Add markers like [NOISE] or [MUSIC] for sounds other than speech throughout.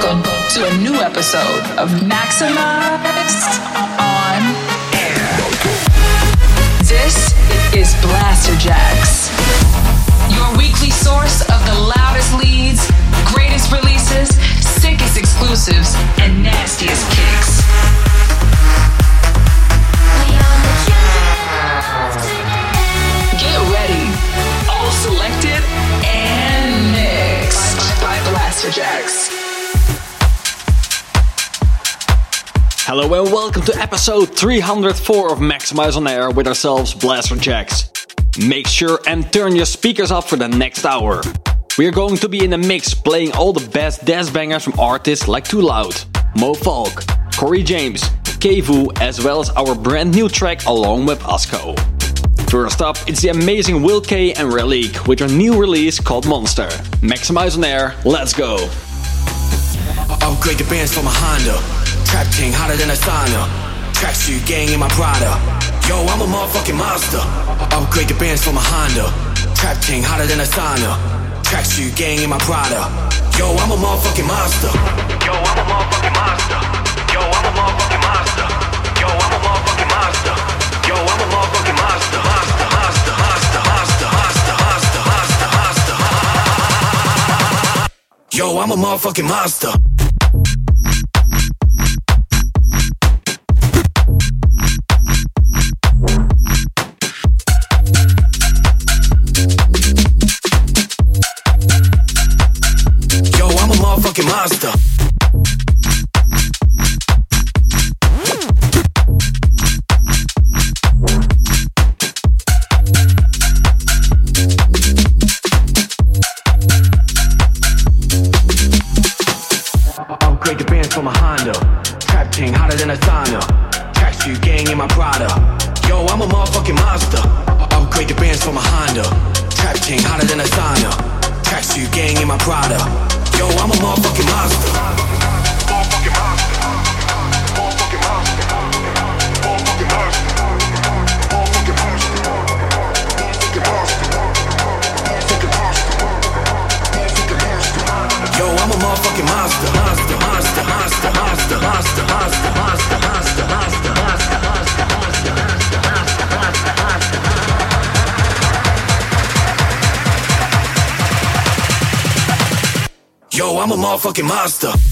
welcome to a new episode of Maxximize on Air. This is Blasterjaxx, your weekly source of the loudest leads, greatest releases, sickest exclusives, and nastiest kicks. Get ready. All selected and mixed by Blasterjaxx. Hello and welcome to episode 304 of Maxximize on Air with ourselves, Blasterjaxx. Make sure and turn your speakers up for the next hour. We are going to be in the mix playing all the best dance bangers from artists like Too Loud, Mo Falk, Corey James, Kevu, as well as our brand new track along with Asko. First up, it's the amazing Will K and Relique with their new release called Monster. Maxximize on Air, let's go! Upgrade the bands from a Honda. Trap king hotter than a sauna. Tracksuit gang in my Prada. Yo, I'm a motherfucking monster. Upgrade the bands from a Honda. Trap king hotter than a sauna. Tracksuit gang in my Prada. Yo, I'm a motherfucking monster. Yo, I'm a motherfucking monster. Yo, I'm a motherfucking monster. Yo, I'm a motherfucking monster. Yo, I'm a motherfucking monster. Monster, monster, monster, monster, monster, monster, monster, monster. Yo, I'm a motherfucking monster. fucking monster. fucking master.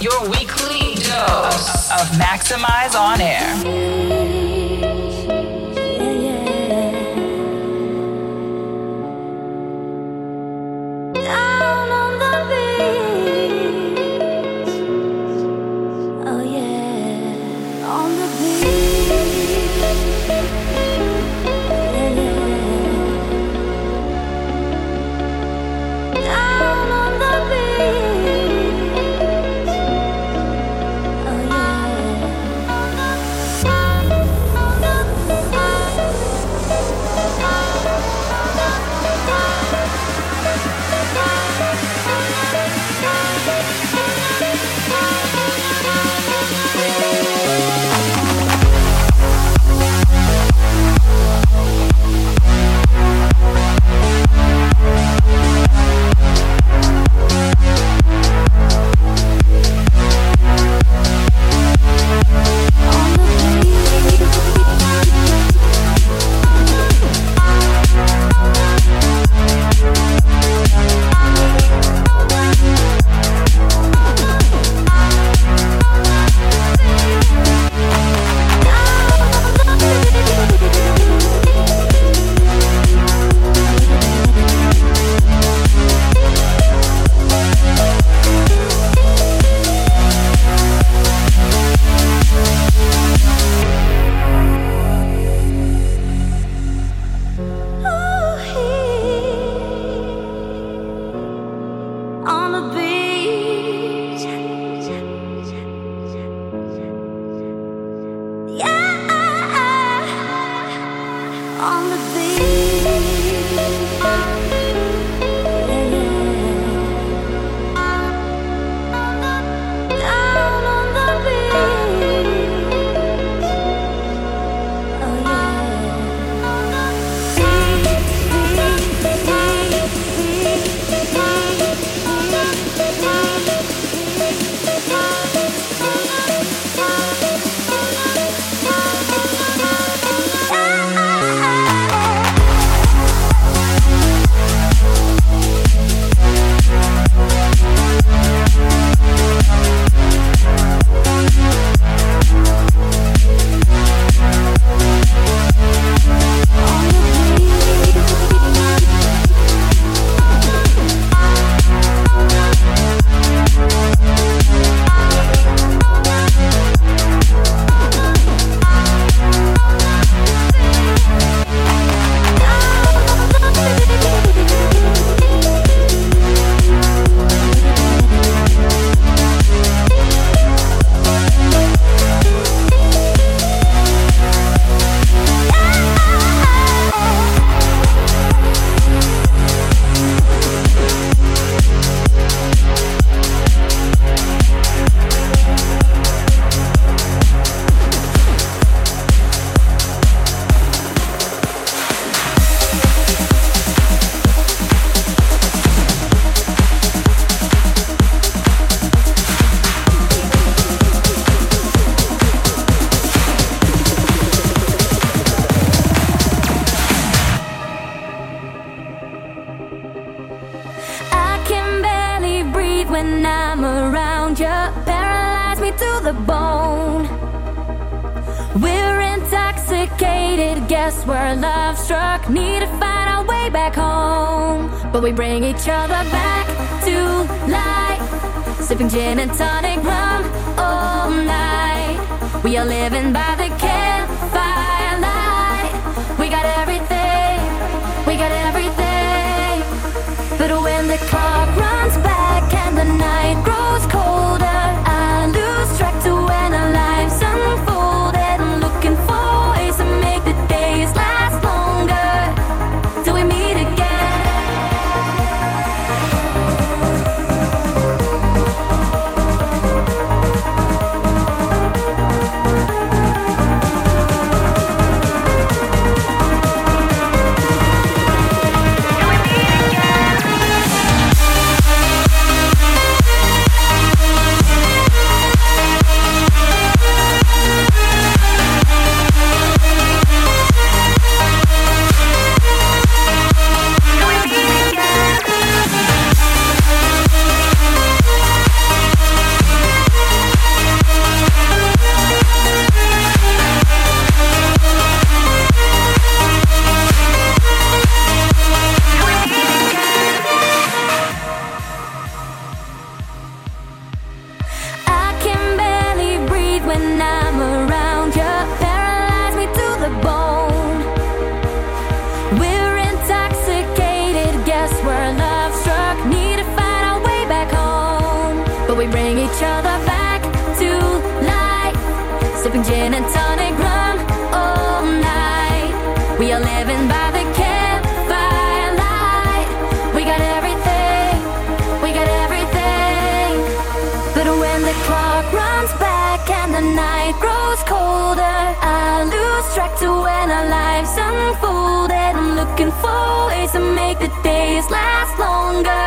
Your weekly dose of Maxximize on Air. wanna be to the bone. We're intoxicated, guess we're love struck. Need to find our way back home. But we bring each other back to life. Sipping gin and tonic rum all night. We are living by the looking for ways to make the days last longer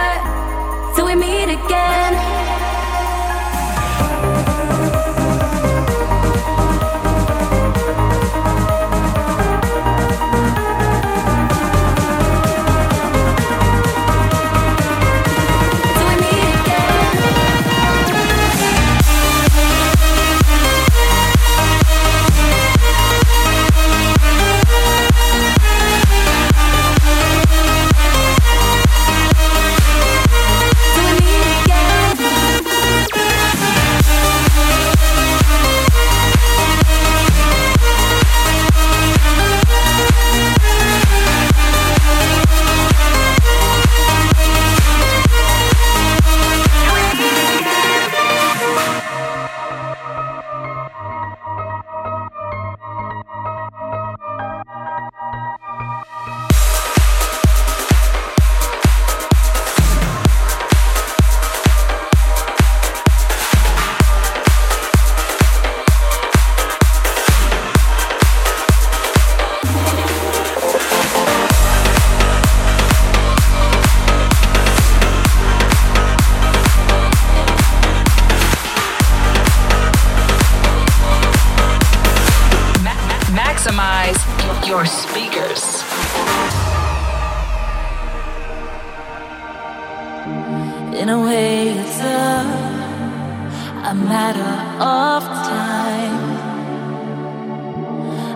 of time.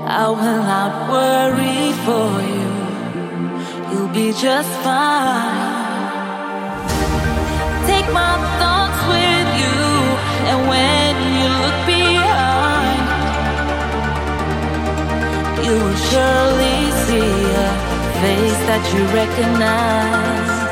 I will not worry for you. You'll be just fine. Take my thoughts with you, and when you look behind, you will surely see a face that you recognize.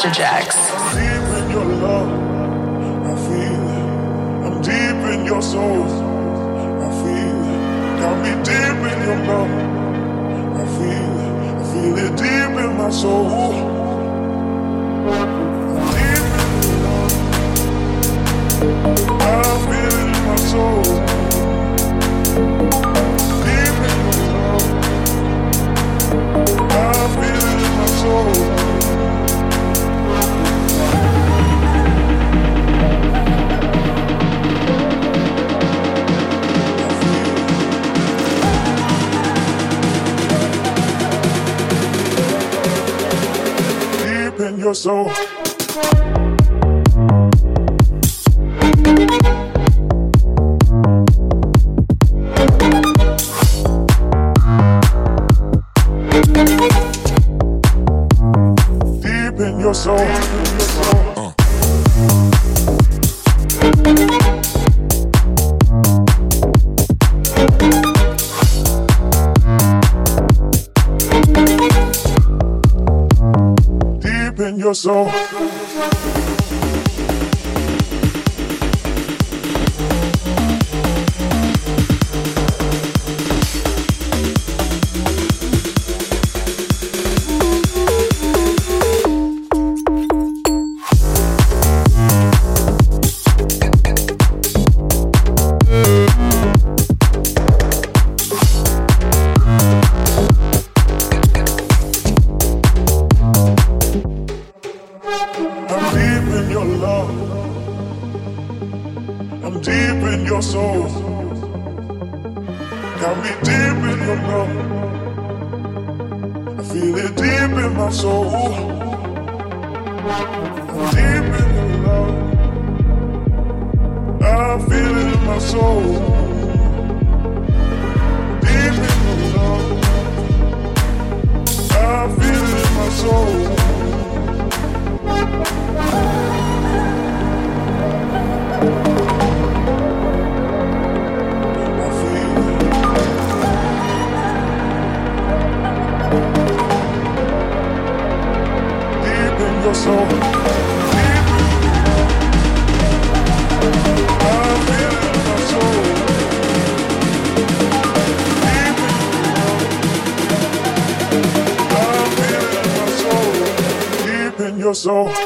Blasterjaxx. Deep in your love, I feel. I'm deep in your soul, I feel. Got me deep in your love, I feel. I feel it deep in my soul. I feel it in my soul. Deep in your love, I feel it in my soul. in your soul. so so.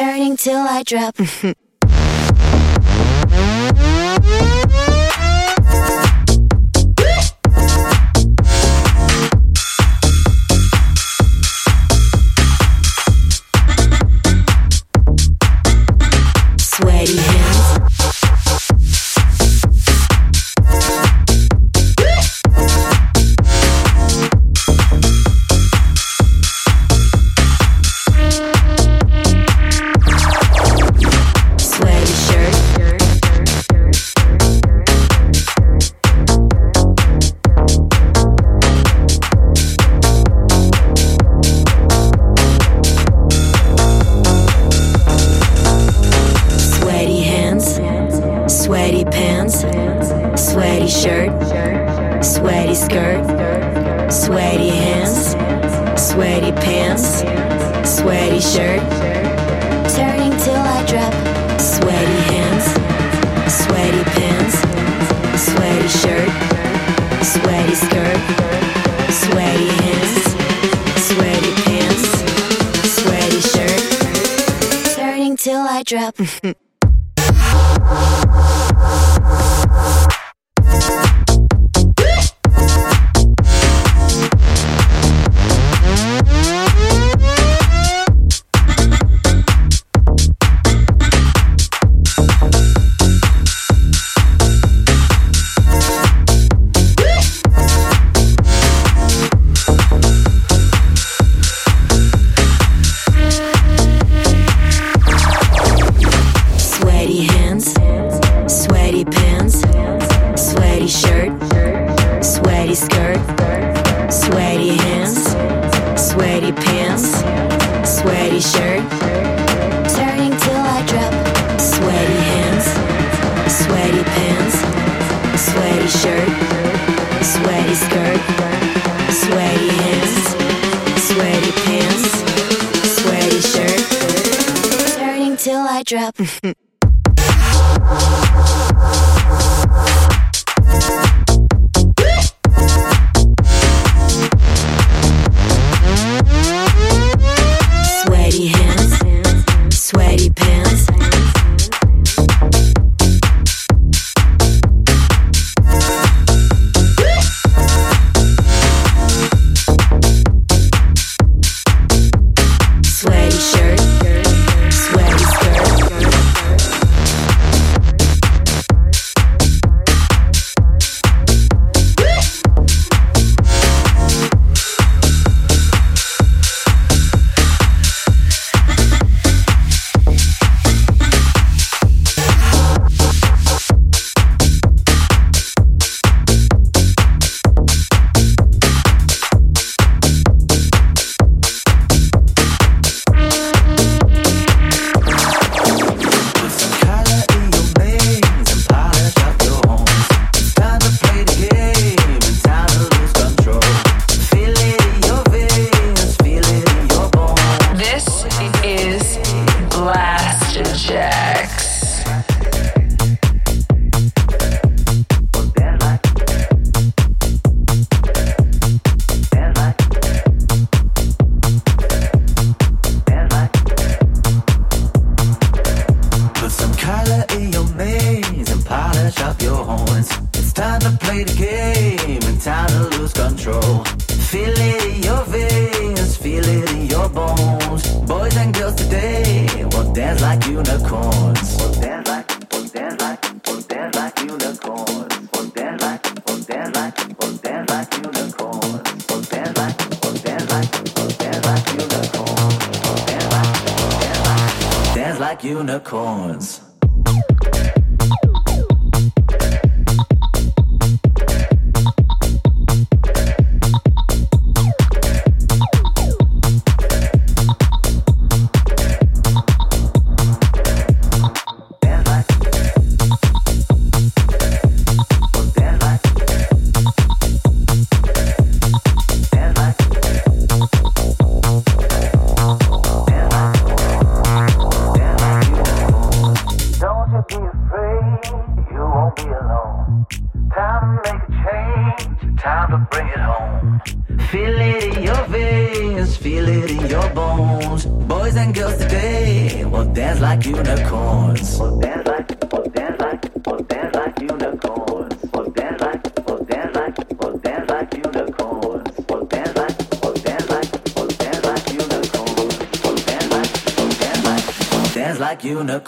turning till I drop. [LAUGHS] sweaty skirt, sweaty hands, sweaty pants, sweaty shirt. Turning till I drop. Sweaty hands, sweaty pants, sweaty shirt, sweaty skirt, sweaty hands, sweaty pants, sweaty shirt. Turning till I drop. [LAUGHS] time to play the game and time to lose control. Feel it in your veins, feel it in your bones. Boys and girls today will dance like unicorns. Will dance like, will dance like, will dance like unicorns. Will dance like, will dance like, will dance like unicorns. Will dance like, will dance like, will dance like unicorns. Dance like, dance like, dance like unicorns. Like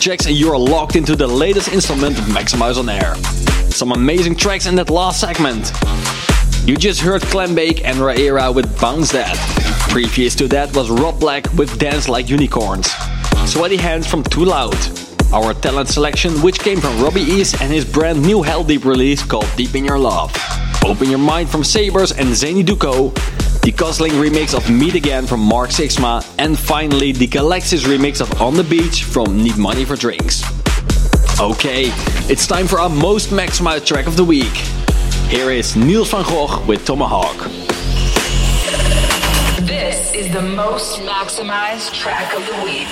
tracks and you're locked into the latest installment of Maxximize on Air. Some amazing tracks in that last segment. You just heard Clambake and Raira with Bounce That. Previous to that was Rob Black with Dance Like Unicorns. Sweaty Hands from Twoloud. Our talent selection which came from Robbie East and his brand new Heldeep release called Deep In Your Love. Open Your Mind from Sabers and Zany Duco the Cosling remix of Meet Again from Mark Sixma, and finally the Galaxis remix of On the Beach from Need Money for Drinks. Okay, it's time for our most maximized track of the week. Here is Niels van Gogh with Tomahawk. This is the most maximized track of the week.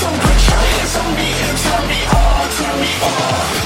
Some put your hands and turn me on, turn me on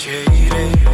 jaded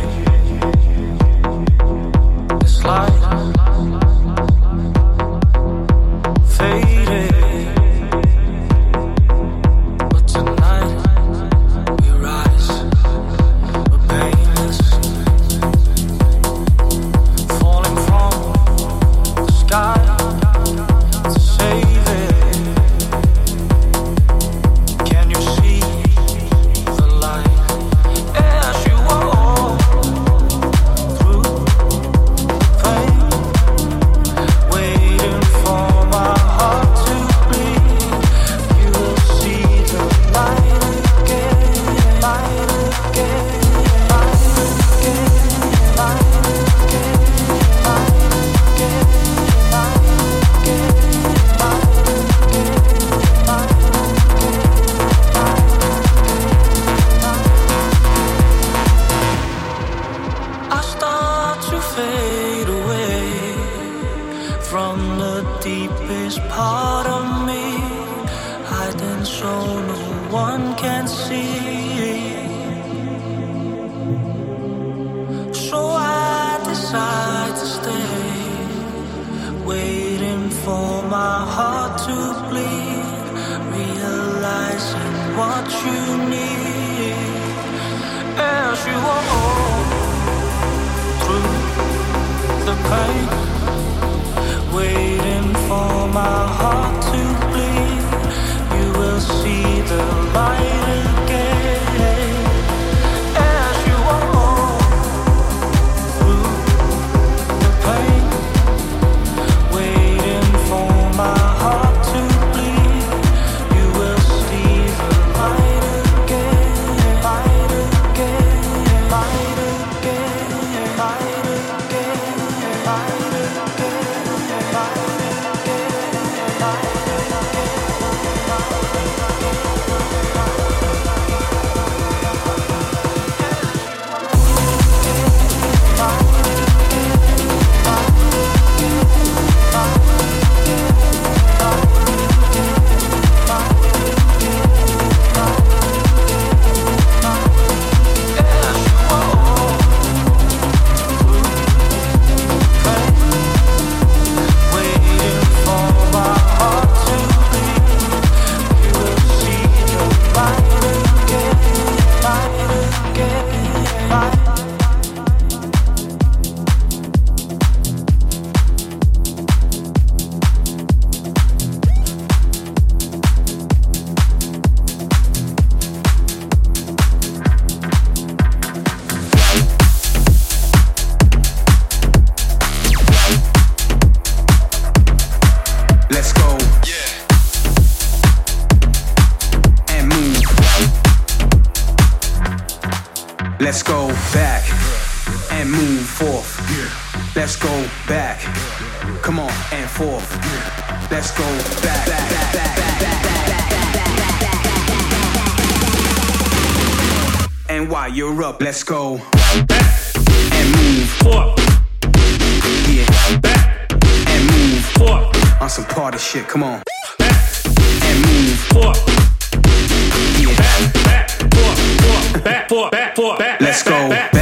back, back, back. Let's go.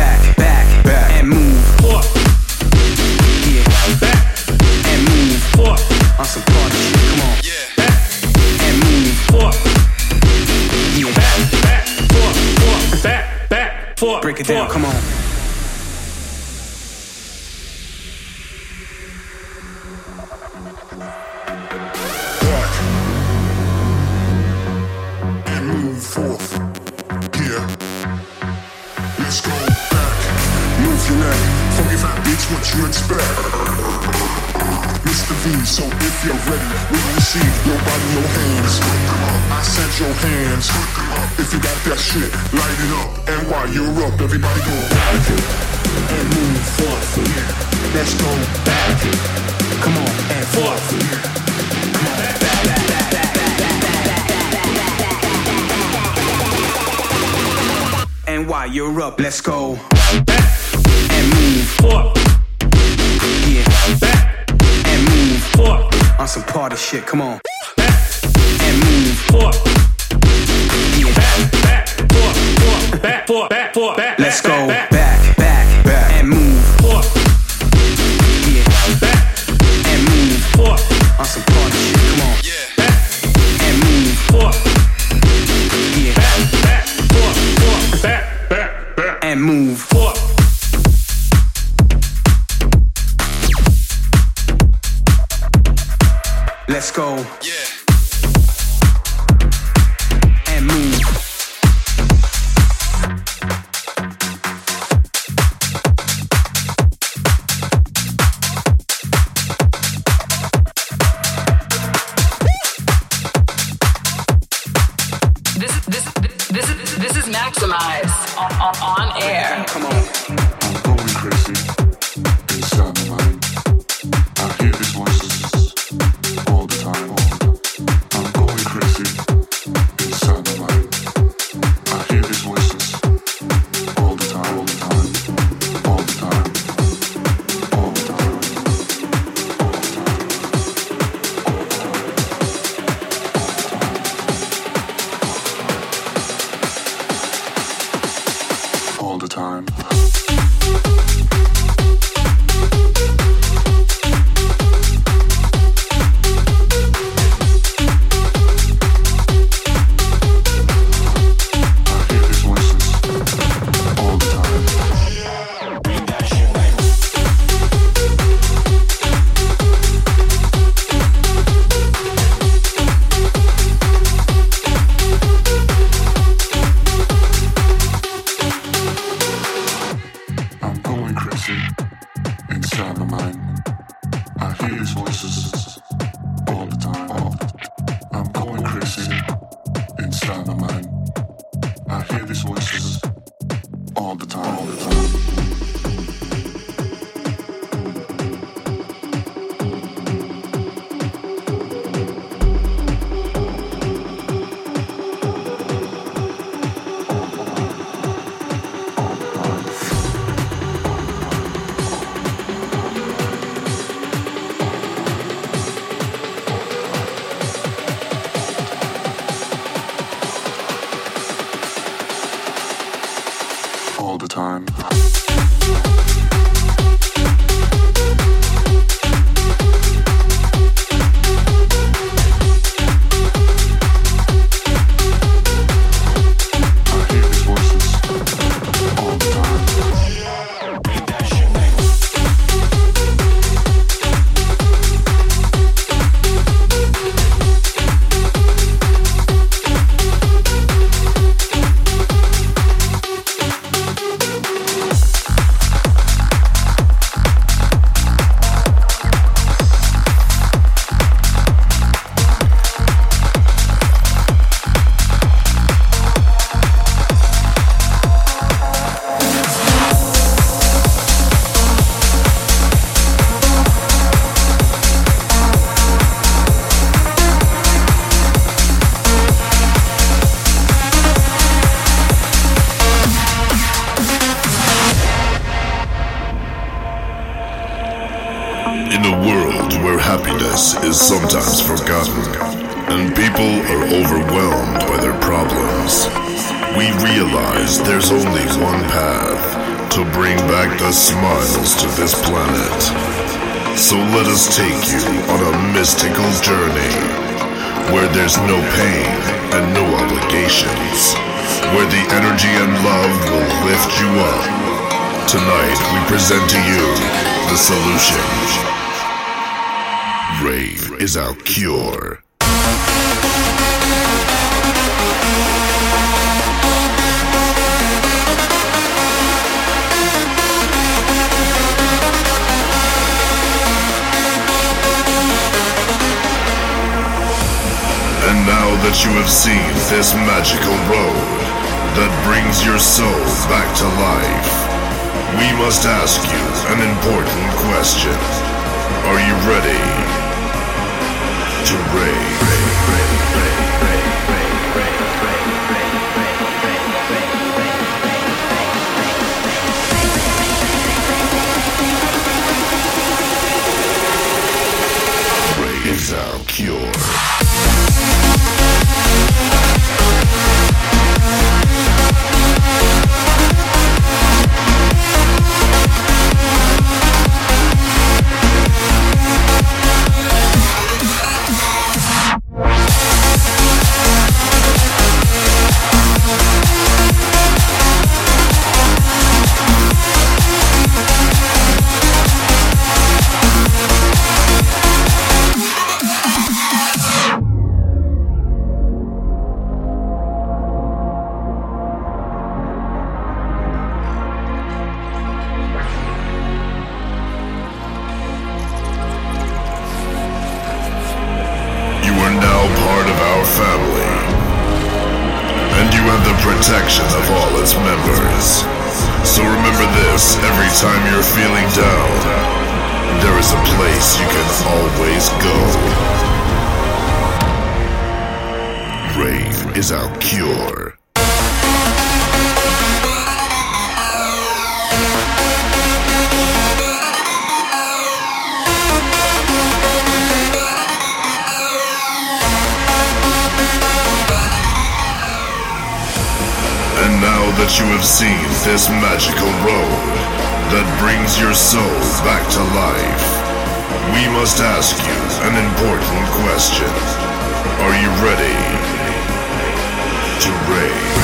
Let's go back and move forward. Yeah, back and move forward. On some party shit, come on. Back and move forward. Yeah, back, back, forward, forward, back, forward, back, forward, back. Let's go. on, on air. Come on. all the time. And now that you have seen this magical road that brings your soul back to life, we must ask you an important question. Are you ready to rave? cure. road that brings your soul back to life, we must ask you an important question. Are you ready to rave?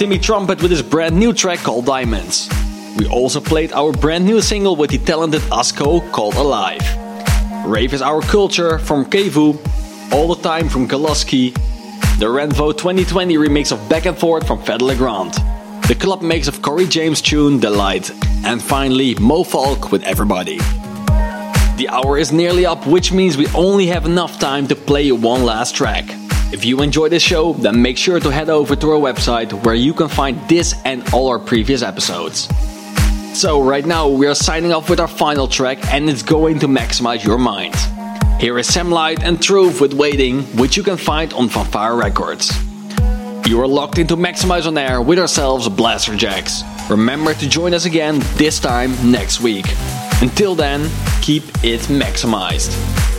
Timmy Trumpet with his brand new track called Diamonds. We also played our brand new single with the talented Asko called Alive. Rave is our culture from Kevu, All the Time from Kaloski, the Renvo 2020 remix of Back and Forth from Fedde Le Grand, the club mix of Corey James' tune Delight, and finally Mo Falk with Everybody. The hour is nearly up, which means we only have enough time to play one last track. If you enjoy this show, then make sure to head over to our website where you can find this and all our previous episodes. So, right now, we are signing off with our final track, and it's going to maximize your mind. Here is Sam Light and Truth with Waiting, which you can find on Fanfare Records. You are locked into Maxximize on Air with ourselves, Blasterjaxx. Remember to join us again this time next week. Until then, keep it maximized.